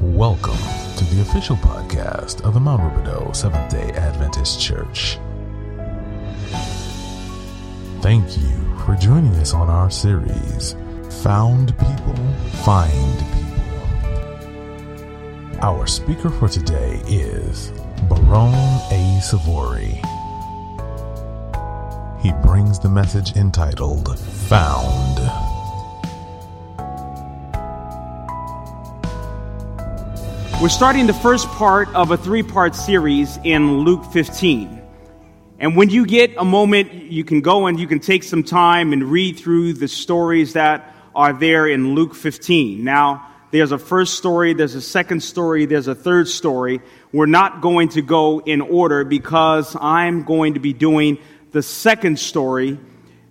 Welcome to the official podcast of the Mount Rubidoux Seventh day Adventist Church. Thank you for joining us on our series, Found People, Find People. Our speaker for today is Barone A. Savory. He brings the message entitled Found. We're starting the first part of a three part series in Luke 15. And when you get a moment, you can go and you can take some time and read through the stories that are there in Luke 15. Now, there's a first story, there's a second story, there's a third story. We're not going to go in order because I'm going to be doing the second story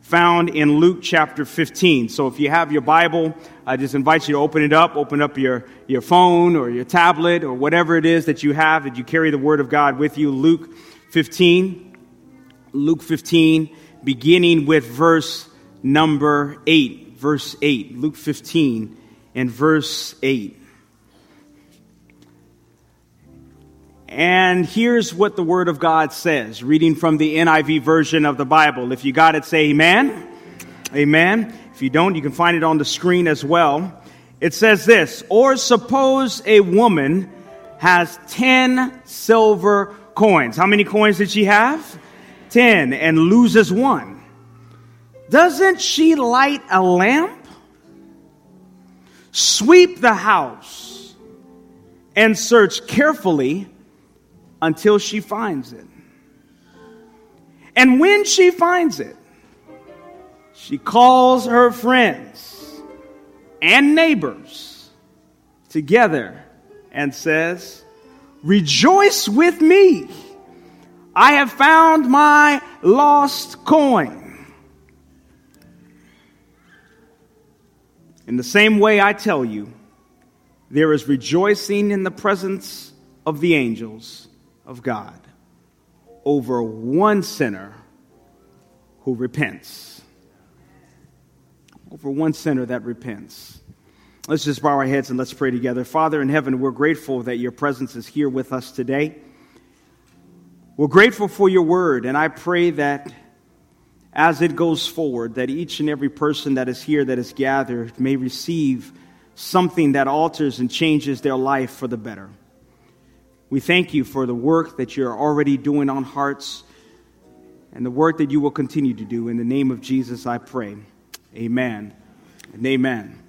found in Luke chapter 15. So if you have your Bible, I just invite you to open it up, open up your, your phone or your tablet or whatever it is that you have that you carry the Word of God with you. Luke 15. Luke 15, beginning with verse number 8. Verse 8. Luke 15 and verse 8. And here's what the Word of God says, reading from the NIV version of the Bible. If you got it, say amen. Amen. If you don't, you can find it on the screen as well. It says this Or suppose a woman has 10 silver coins. How many coins did she have? 10, and loses one. Doesn't she light a lamp? Sweep the house and search carefully until she finds it. And when she finds it, she calls her friends and neighbors together and says, Rejoice with me. I have found my lost coin. In the same way, I tell you, there is rejoicing in the presence of the angels of God over one sinner who repents. Over one sinner that repents. Let's just bow our heads and let's pray together. Father in heaven, we're grateful that your presence is here with us today. We're grateful for your word, and I pray that as it goes forward, that each and every person that is here that is gathered may receive something that alters and changes their life for the better. We thank you for the work that you're already doing on hearts and the work that you will continue to do. In the name of Jesus, I pray. Amen and amen.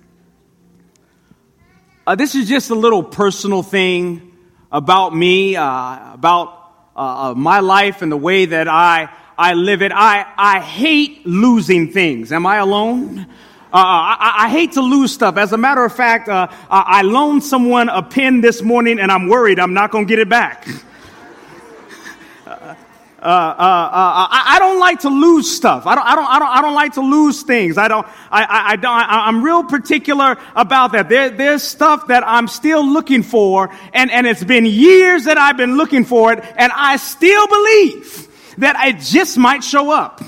Uh, this is just a little personal thing about me, uh, about uh, my life and the way that I, I live it. I, I hate losing things. Am I alone? Uh, I, I, hate to lose stuff. As a matter of fact, uh, I loaned someone a pen this morning and I'm worried I'm not going to get it back. Uh, uh, uh, I, I, don't like to lose stuff. I don't, I don't, I don't, I don't like to lose things. I don't, I, I, I don't, I, am real particular about that. There, there's stuff that I'm still looking for and, and it's been years that I've been looking for it and I still believe that it just might show up.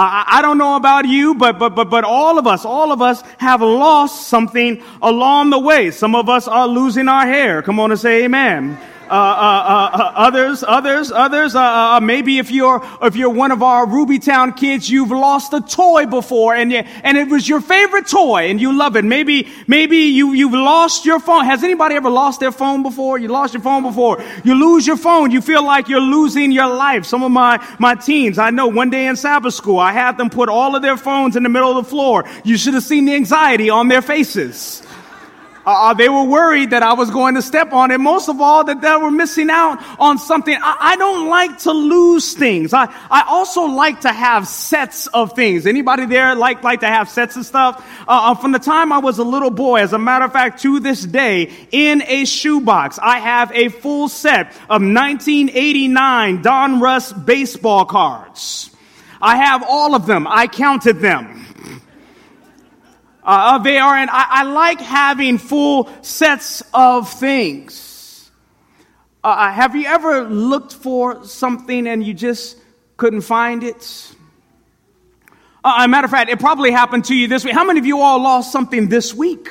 I don't know about you, but, but, but, but all of us, all of us have lost something along the way. Some of us are losing our hair. Come on and say amen. Uh, uh, uh, others, others, others. maybe if you're if you're one of our Ruby Town kids, you've lost a toy before, and you, and it was your favorite toy, and you love it. Maybe maybe you you've lost your phone. Has anybody ever lost their phone before? You lost your phone before. You lose your phone. You feel like you're losing your life. Some of my my teens, I know. One day in Sabbath school, I had them put all of their phones in the middle of the floor. You should have seen the anxiety on their faces. Uh, they were worried that I was going to step on it. Most of all, that they were missing out on something. I, I don't like to lose things. I, I also like to have sets of things. Anybody there like, like to have sets of stuff? Uh, uh from the time I was a little boy, as a matter of fact, to this day, in a shoebox, I have a full set of 1989 Donruss baseball cards. I have all of them. I counted them uh, they are, and I, I, like having full sets of things. Uh, uh, have you ever looked for something and you just couldn't find it? Uh, a matter of fact, it probably happened to you this week. How many of you all lost something this week?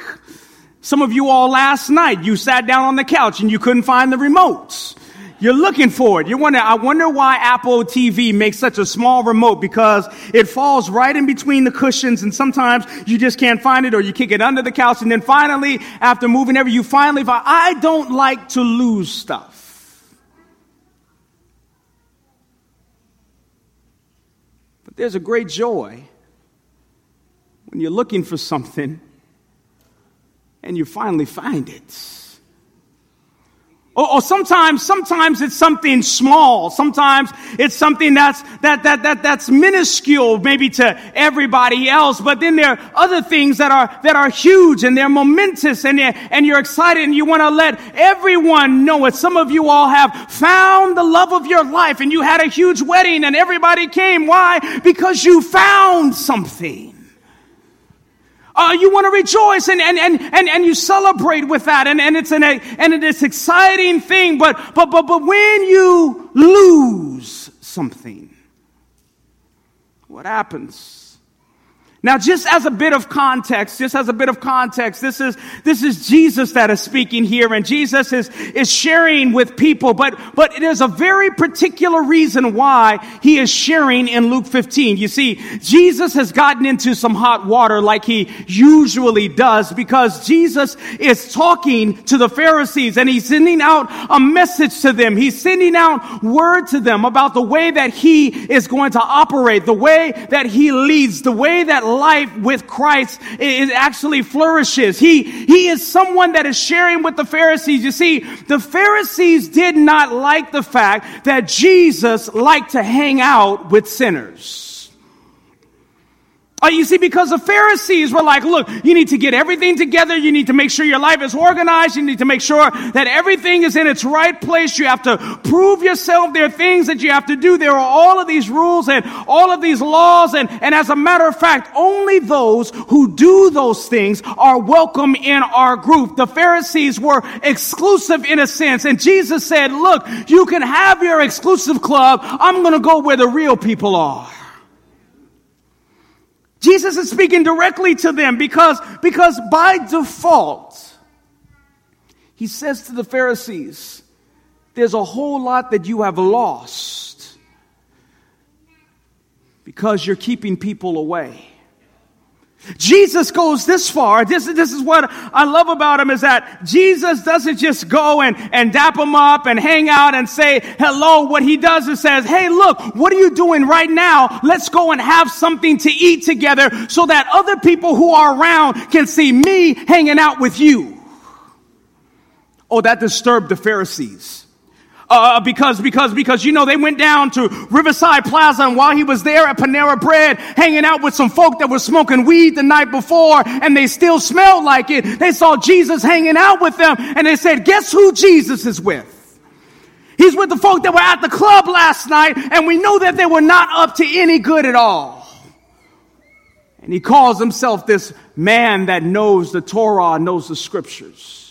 Some of you all last night, you sat down on the couch and you couldn't find the remotes. You're looking for it. You wonder, I wonder why Apple TV makes such a small remote because it falls right in between the cushions and sometimes you just can't find it or you kick it under the couch and then finally, after moving every, you finally find, I don't like to lose stuff. But there's a great joy when you're looking for something and you finally find it. Or, or, sometimes, sometimes it's something small. Sometimes it's something that's, that, that, that, that's minuscule maybe to everybody else. But then there are other things that are, that are huge and they're momentous and, and you're excited and you want to let everyone know it. Some of you all have found the love of your life and you had a huge wedding and everybody came. Why? Because you found something. Uh, you want to rejoice and, and, and, and, and you celebrate with that. And, and it's an, and it's exciting thing. But, but, but, but when you lose something, what happens? Now, just as a bit of context, just as a bit of context, this is, this is Jesus that is speaking here and Jesus is, is sharing with people, but, but it is a very particular reason why he is sharing in Luke 15. You see, Jesus has gotten into some hot water like he usually does because Jesus is talking to the Pharisees and he's sending out a message to them. He's sending out word to them about the way that he is going to operate, the way that he leads, the way that life with Christ it actually flourishes. He, he is someone that is sharing with the Pharisees. You see, the Pharisees did not like the fact that Jesus liked to hang out with sinners. Uh, you see, because the Pharisees were like, look, you need to get everything together. You need to make sure your life is organized. You need to make sure that everything is in its right place. You have to prove yourself. There are things that you have to do. There are all of these rules and all of these laws. And, and as a matter of fact, only those who do those things are welcome in our group. The Pharisees were exclusive in a sense. And Jesus said, look, you can have your exclusive club. I'm going to go where the real people are. Jesus is speaking directly to them because, because by default, he says to the Pharisees, there's a whole lot that you have lost because you're keeping people away. Jesus goes this far. This, this is what I love about him is that Jesus doesn't just go and, and dap him up and hang out and say hello. What he does is says, Hey, look, what are you doing right now? Let's go and have something to eat together so that other people who are around can see me hanging out with you. Oh, that disturbed the Pharisees. Uh, because, because, because, you know, they went down to Riverside Plaza and while he was there at Panera Bread, hanging out with some folk that were smoking weed the night before and they still smelled like it, they saw Jesus hanging out with them and they said, guess who Jesus is with? He's with the folk that were at the club last night and we know that they were not up to any good at all. And he calls himself this man that knows the Torah, knows the scriptures.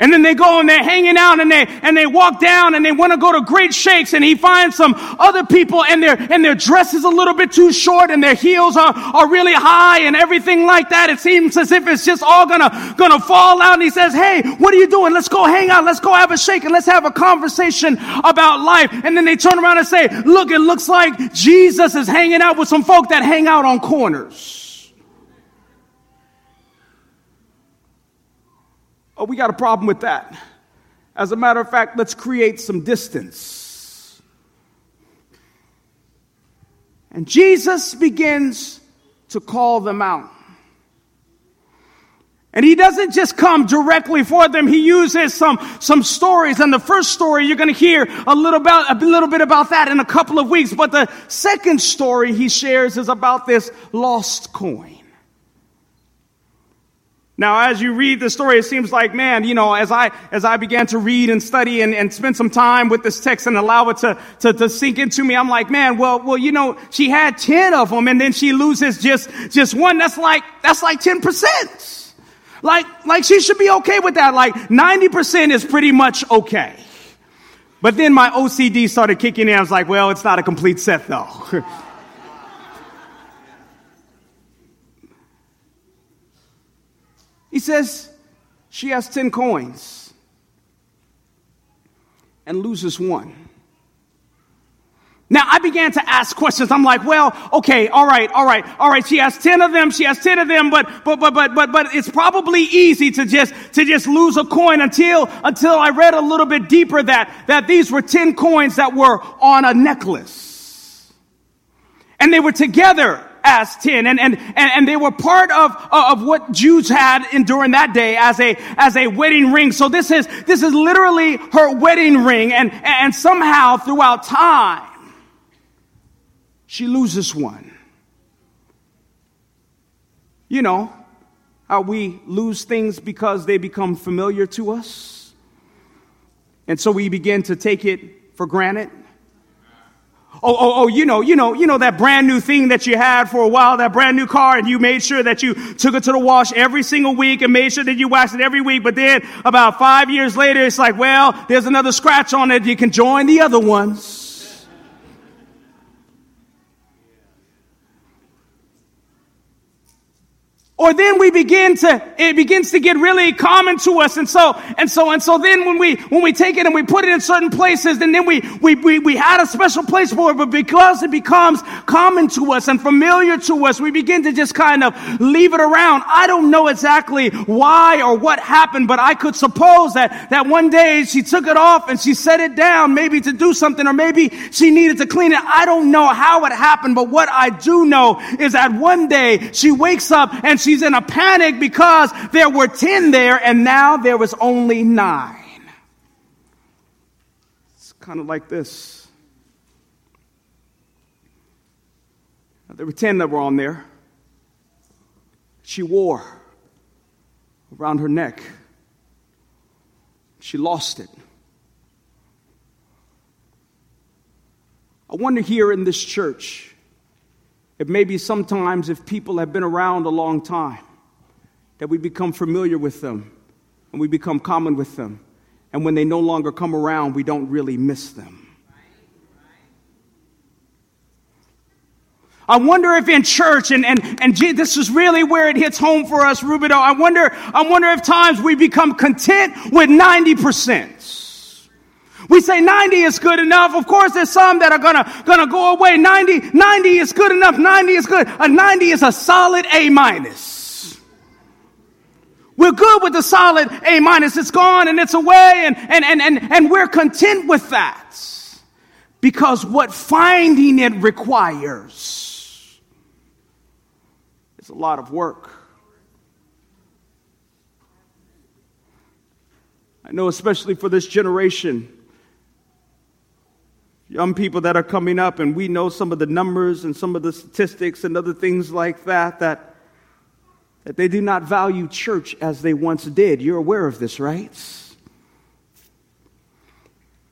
And then they go and they're hanging out and they, and they walk down and they want to go to great shakes and he finds some other people and their, and their dress is a little bit too short and their heels are, are really high and everything like that. It seems as if it's just all gonna, gonna fall out and he says, Hey, what are you doing? Let's go hang out. Let's go have a shake and let's have a conversation about life. And then they turn around and say, look, it looks like Jesus is hanging out with some folk that hang out on corners. Oh, we got a problem with that. As a matter of fact, let's create some distance. And Jesus begins to call them out. And he doesn't just come directly for them. He uses some, some stories. And the first story, you're going to hear a little, about, a little bit about that in a couple of weeks. But the second story he shares is about this lost coin. Now, as you read the story, it seems like, man, you know, as I, as I began to read and study and, and spend some time with this text and allow it to, to, to sink into me, I'm like, man, well, well, you know, she had 10 of them and then she loses just, just one. That's like, that's like 10%. Like, like she should be okay with that. Like 90% is pretty much okay. But then my OCD started kicking in. I was like, well, it's not a complete set though. He says, She has 10 coins and loses one. Now I began to ask questions. I'm like, well, okay, all right, all right, all right. She has 10 of them. She has 10 of them, but, but, but, but, but, but it's probably easy to just, to just lose a coin until, until I read a little bit deeper that, that these were 10 coins that were on a necklace. And they were together as 10 and, and, and, they were part of, of what Jews had in, during that day as a, as a wedding ring. So this is, this is literally her wedding ring and, and somehow throughout time, she loses one. You know, how we lose things because they become familiar to us. And so we begin to take it for granted. Oh, oh, oh, you know, you know, you know that brand new thing that you had for a while, that brand new car, and you made sure that you took it to the wash every single week and made sure that you washed it every week. But then about five years later, it's like, well, there's another scratch on it. You can join the other ones. Or then we begin to, it begins to get really common to us. And so, and so, and so then when we, when we take it and we put it in certain places, and then we, we, we, we had a special place for it, but because it becomes common to us and familiar to us, we begin to just kind of leave it around. I don't know exactly why or what happened, but I could suppose that, that one day she took it off and she set it down, maybe to do something, or maybe she needed to clean it. I don't know how it happened, but what I do know is that one day she wakes up and she she's in a panic because there were 10 there and now there was only nine. It's kind of like this. There were 10 that were on there. She wore around her neck. She lost it. I wonder here in this church it may be sometimes if people have been around a long time that we become familiar with them and we become common with them. And when they no longer come around, we don't really miss them. I wonder if in church, and, and, and this is really where it hits home for us, Rubidoux. I wonder, I wonder if times we become content with 90%. We say 90 is good enough. Of course, there's some that are gonna, gonna go away. 90, 90 is good enough. 90 is good. A 90 is a solid A minus. We're good with the solid A minus. It's gone and it's away and, and, and, and, and we're content with that. Because what finding it requires is a lot of work. I know, especially for this generation, young people that are coming up, and we know some of the numbers and some of the statistics and other things like that, that, that they do not value church as they once did. You're aware of this, right?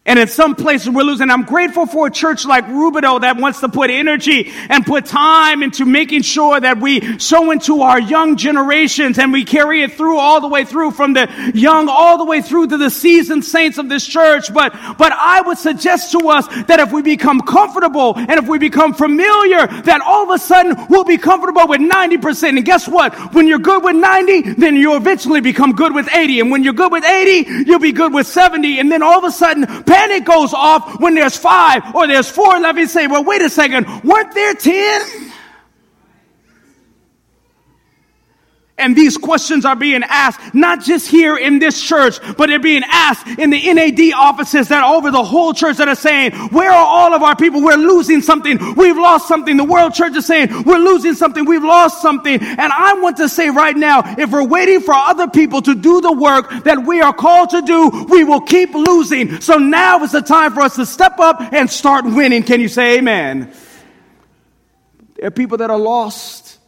And in some places we're losing. I'm grateful for a church like Rubidoux that wants to put energy and put time into making sure that we sow into our young generations and we carry it through all the way through from the young all the way through to the seasoned saints of this church. But, but I would suggest to us that if we become comfortable and if we become familiar, that all of a sudden we'll be comfortable with 90%. And guess what? When you're good with 90, then you'll eventually become good with 80. And when you're good with 80, you'll be good with 70. And then all of a sudden, panic goes off when there's five or there's four. Let me say, well, wait a second. Weren't there ten? And these questions are being asked, not just here in this church, but they're being asked in the NAD offices that are over the whole church that are saying, where are all of our people? We're losing something. We've lost something. The world church is saying, we're losing something. We've lost something. And I want to say right now, if we're waiting for other people to do the work that we are called to do, we will keep losing. So now is the time for us to step up and start winning. Can you say amen? There are people that are lost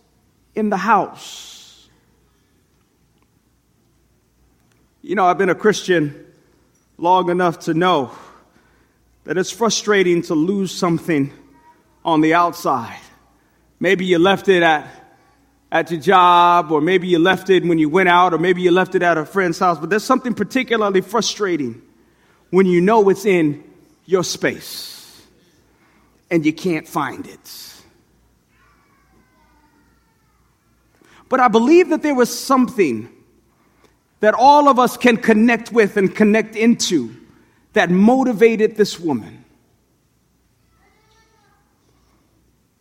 in the house You know, I've been a Christian long enough to know that it's frustrating to lose something on the outside. Maybe you left it at, at your job, or maybe you left it when you went out, or maybe you left it at a friend's house, but there's something particularly frustrating when you know it's in your space and you can't find it. But I believe that there was something that all of us can connect with and connect into that motivated this woman.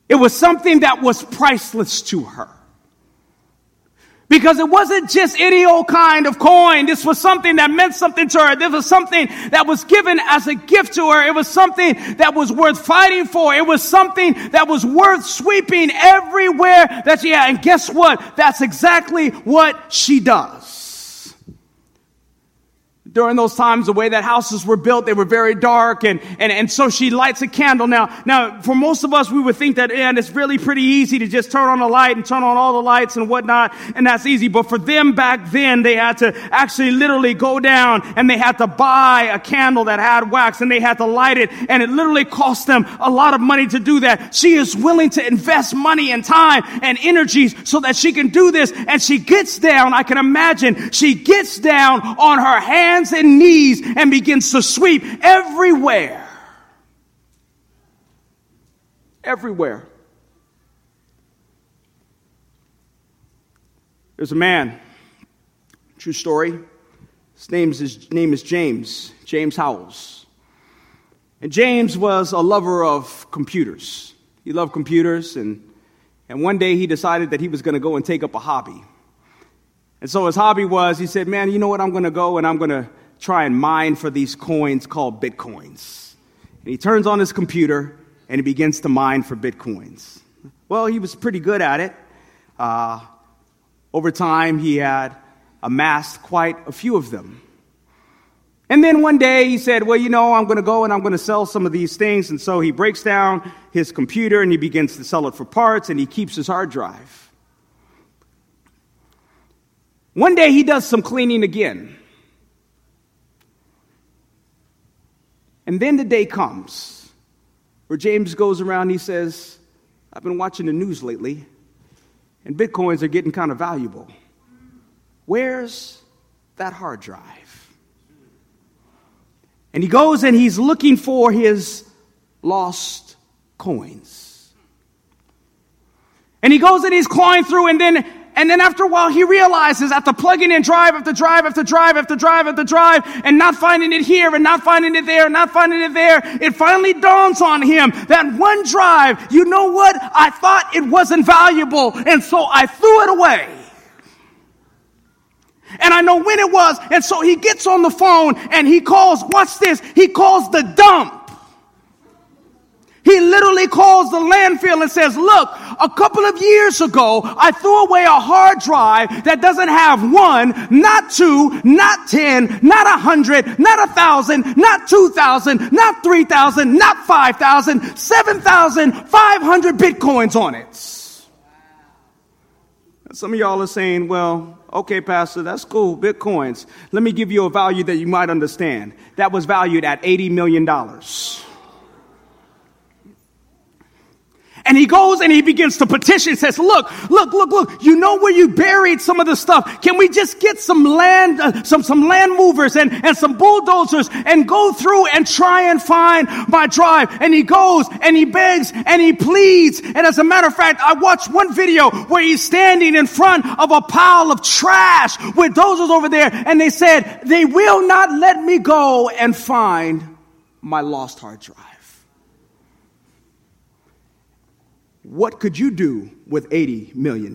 It was something that was priceless to her. Because it wasn't just any old kind of coin. This was something that meant something to her. This was something that was given as a gift to her. It was something that was worth fighting for. It was something that was worth sweeping everywhere that she had. And guess what? That's exactly what she does during those times, the way that houses were built, they were very dark. And, and, and so she lights a candle. Now, now, for most of us, we would think that, and it's really pretty easy to just turn on a light and turn on all the lights and whatnot. And that's easy. But for them back then, they had to actually literally go down and they had to buy a candle that had wax and they had to light it. And it literally cost them a lot of money to do that. She is willing to invest money and time and energies so that she can do this. And she gets down. I can imagine she gets down on her hands hands and knees and begins to sweep everywhere. Everywhere. There's a man, true story. His name is, his name is James, James Howells. And James was a lover of computers. He loved computers, and, and one day he decided that he was going to go and take up a hobby. And so his hobby was, he said, Man, you know what? I'm going to go and I'm going to try and mine for these coins called bitcoins. And he turns on his computer and he begins to mine for bitcoins. Well, he was pretty good at it. Uh, over time, he had amassed quite a few of them. And then one day he said, Well, you know, I'm going to go and I'm going to sell some of these things. And so he breaks down his computer and he begins to sell it for parts and he keeps his hard drive. One day he does some cleaning again. And then the day comes where James goes around he says, I've been watching the news lately, and bitcoins are getting kind of valuable. Where's that hard drive? And he goes and he's looking for his lost coins. And he goes and he's clawing through, and then and then after a while, he realizes after plugging in drive after drive after drive after drive after drive and not finding it here and not finding it there and not finding it there, it finally dawns on him that one drive, you know what? I thought it wasn't valuable and so I threw it away. And I know when it was. And so he gets on the phone and he calls, watch this, he calls the dump. He literally calls the landfill and says, look, a couple of years ago, I threw away a hard drive that doesn't have one, not two, not ten, not a hundred, not a thousand, not two thousand, not three thousand, not five thousand, seven thousand, five hundred bitcoins on it. Some of y'all are saying, well, okay, Pastor, that's cool, bitcoins. Let me give you a value that you might understand. That was valued at $80 million. And he goes and he begins to petition, says, look, look, look, look, you know where you buried some of the stuff. Can we just get some land, uh, some, some land movers and, and some bulldozers and go through and try and find my drive? And he goes and he begs and he pleads. And as a matter of fact, I watched one video where he's standing in front of a pile of trash with dozers over there. And they said, they will not let me go and find my lost hard drive. What could you do with $80 million?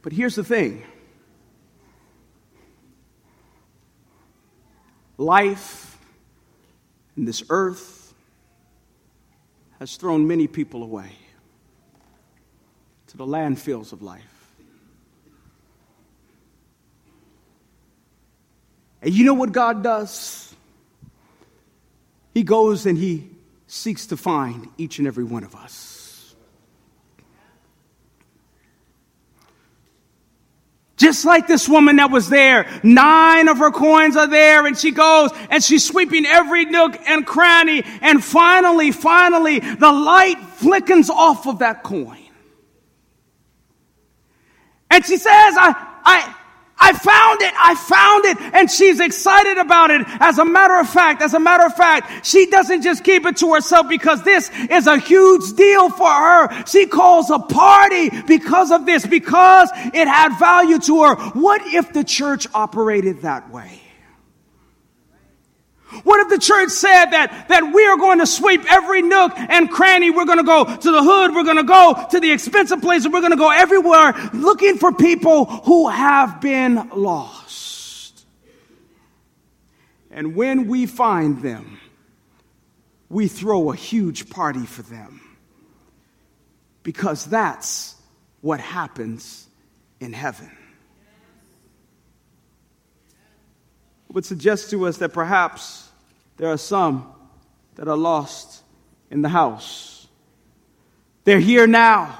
But here's the thing life in this earth has thrown many people away to the landfills of life. And you know what God does? He goes and he seeks to find each and every one of us. Just like this woman that was there, nine of her coins are there, and she goes and she's sweeping every nook and cranny, and finally, finally, the light flickens off of that coin. And she says, I, I, I found it. I found it. And she's excited about it. As a matter of fact, as a matter of fact, she doesn't just keep it to herself because this is a huge deal for her. She calls a party because of this, because it had value to her. What if the church operated that way? What if the church said that, that we are going to sweep every nook and cranny? We're going to go to the hood. We're going to go to the expensive places. We're going to go everywhere looking for people who have been lost. And when we find them, we throw a huge party for them. Because that's what happens in heaven. Would suggest to us that perhaps there are some that are lost in the house. They're here now.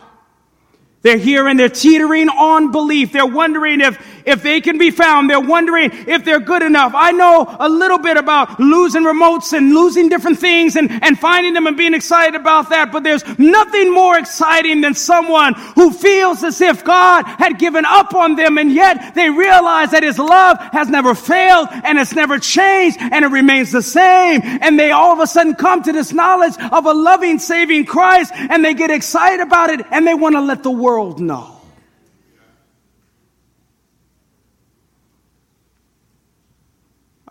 They're here and they're teetering on belief. They're wondering if, if they can be found. They're wondering if they're good enough. I know a little bit about losing remotes and losing different things and, and finding them and being excited about that. But there's nothing more exciting than someone who feels as if God had given up on them and yet they realize that his love has never failed and it's never changed and it remains the same. And they all of a sudden come to this knowledge of a loving, saving Christ and they get excited about it and they want to let the world know.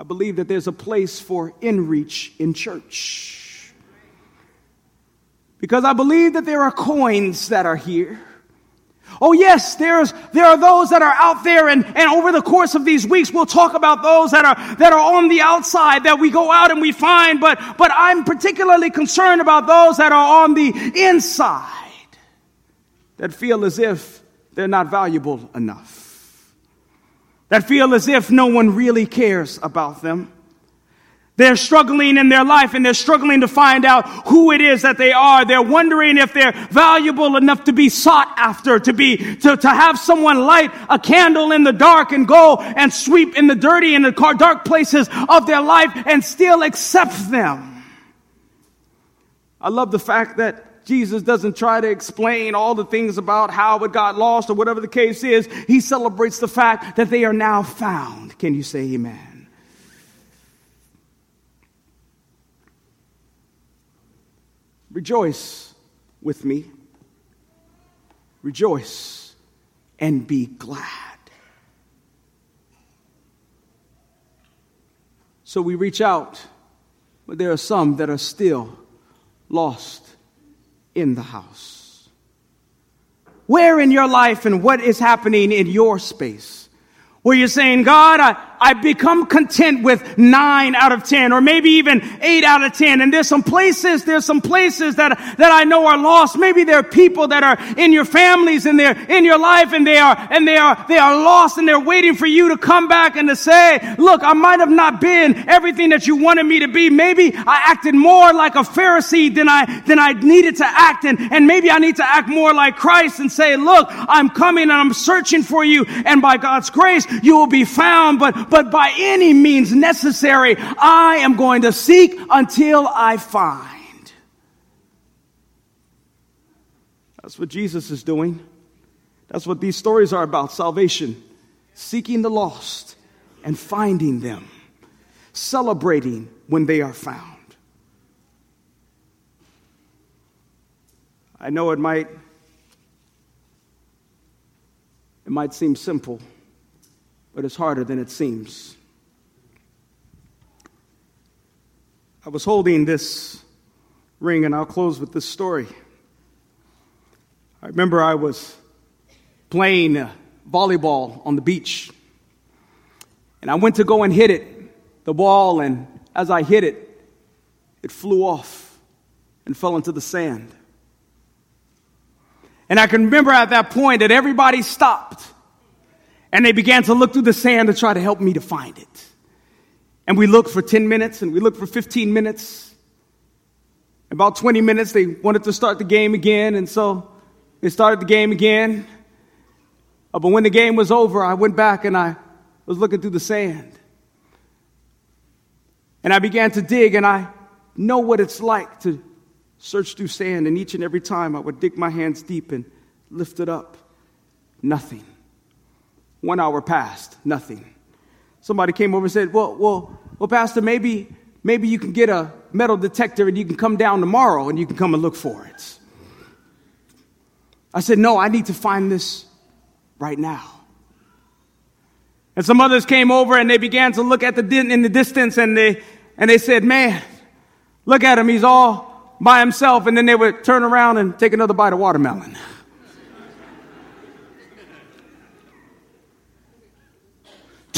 I believe that there's a place for inreach in church. Because I believe that there are coins that are here Oh yes, there's, there are those that are out there and, and over the course of these weeks, we'll talk about those that are, that are on the outside that we go out and we find, but, but I'm particularly concerned about those that are on the inside that feel as if they're not valuable enough, that feel as if no one really cares about them. They're struggling in their life and they're struggling to find out who it is that they are. They're wondering if they're valuable enough to be sought after, to be, to, to have someone light a candle in the dark and go and sweep in the dirty and the dark places of their life and still accept them. I love the fact that Jesus doesn't try to explain all the things about how it got lost or whatever the case is. He celebrates the fact that they are now found. Can you say amen? Rejoice with me. Rejoice and be glad. So we reach out, but there are some that are still lost in the house? Where in your life and what is happening in your space? Where you're saying, God, I, I become content with nine out of 10 or maybe even eight out of 10. And there's some places, there's some places that, that I know are lost. Maybe there are people that are in your families and they're in your life and they are, and they are, they are lost and they're waiting for you to come back and to say, look, I might have not been everything that you wanted me to be. Maybe I acted more like a Pharisee than I, than I needed to act. And, and maybe I need to act more like Christ and say, look, I'm coming and I'm searching for you. And by God's grace, you will be found. But, but by any means necessary, I am going to seek until I find. That's what Jesus is doing. That's what these stories are about salvation, seeking the lost and finding them, celebrating when they are found. I know it might it might seem simple but it's harder than it seems. I was holding this ring, and I'll close with this story. I remember I was playing uh, volleyball on the beach, and I went to go and hit it, the ball, and as I hit it, it flew off and fell into the sand. And I can remember at that point that everybody stopped and they began to look through the sand to try to help me to find it. And we looked for 10 minutes and we looked for 15 minutes. About 20 minutes, they wanted to start the game again. And so they started the game again. Uh, but when the game was over, I went back and I was looking through the sand. And I began to dig, and I know what it's like to search through sand. And each and every time I would dig my hands deep and lift it up, nothing One hour passed, nothing. Somebody came over and said, Well, well, well, Pastor, maybe, maybe you can get a metal detector and you can come down tomorrow and you can come and look for it. I said, No, I need to find this right now. And some others came over and they began to look at the in the distance and they and they said, "Man, look at him. He's all by himself." And then they would turn around and take another bite of watermelon.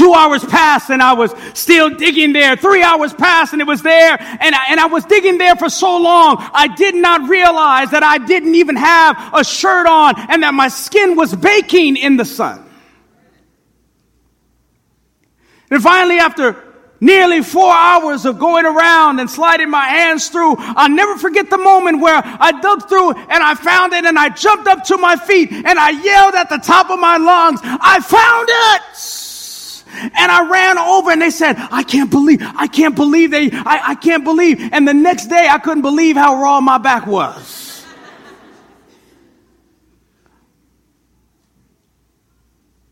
Two hours passed and I was still digging there. Three hours passed and it was there. And I, and I was digging there for so long, I did not realize that I didn't even have a shirt on and that my skin was baking in the sun. And finally, after nearly four hours of going around and sliding my hands through, I'll never forget the moment where I dug through and I found it and I jumped up to my feet and I yelled at the top of my lungs, I found it! And I ran over and they said, I can't believe, I can't believe they, I, I can't believe. And the next day I couldn't believe how raw my back was.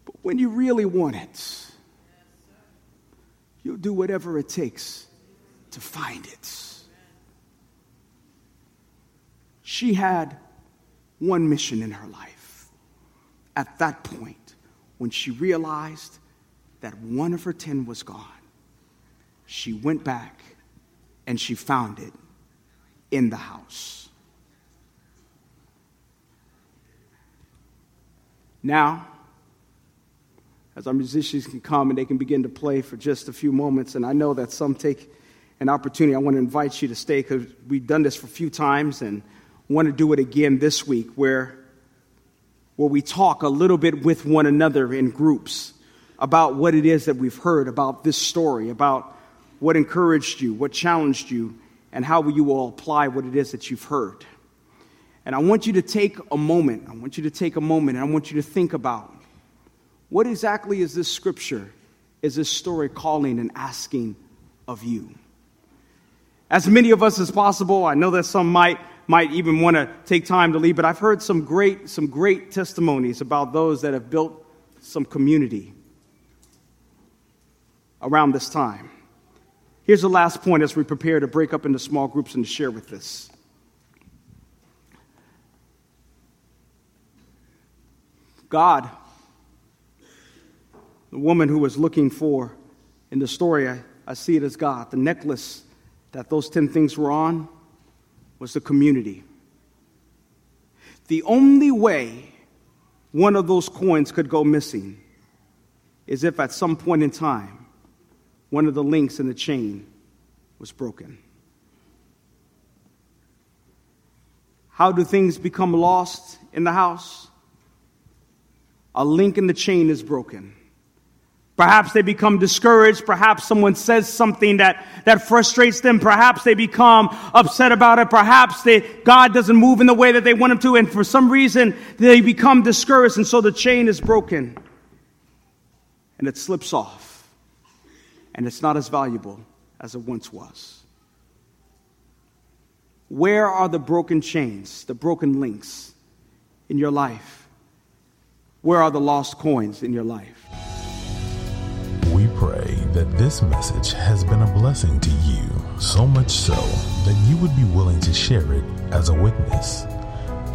but when you really want it, you'll do whatever it takes to find it. She had one mission in her life. At that point, when she realized that one of her ten was gone, she went back and she found it in the house. Now, as our musicians can come and they can begin to play for just a few moments, and I know that some take an opportunity. I want to invite you to stay because we've done this for a few times and want to do it again this week where, where we talk a little bit with one another in groups about what it is that we've heard about this story, about what encouraged you, what challenged you, and how you will apply what it is that you've heard. And I want you to take a moment. I want you to take a moment and I want you to think about what exactly is this scripture, is this story calling and asking of you? As many of us as possible, I know that some might might even want to take time to leave, but I've heard some great some great testimonies about those that have built some community around this time. Here's the last point as we prepare to break up into small groups and to share with this. God, the woman who was looking for in the story, I, I see it as God. The necklace that those 10 things were on was the community. The only way one of those coins could go missing is if at some point in time one of the links in the chain was broken. How do things become lost in the house? A link in the chain is broken. Perhaps they become discouraged. Perhaps someone says something that, that frustrates them. Perhaps they become upset about it. Perhaps they, God doesn't move in the way that they want him to. And for some reason, they become discouraged. And so the chain is broken and it slips off and it's not as valuable as it once was. Where are the broken chains, the broken links in your life? Where are the lost coins in your life? We pray that this message has been a blessing to you, so much so that you would be willing to share it as a witness.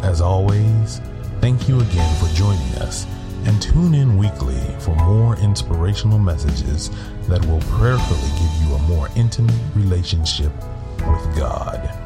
As always, thank you again for joining us and tune in weekly for more inspirational messages that will prayerfully give you a more intimate relationship with God.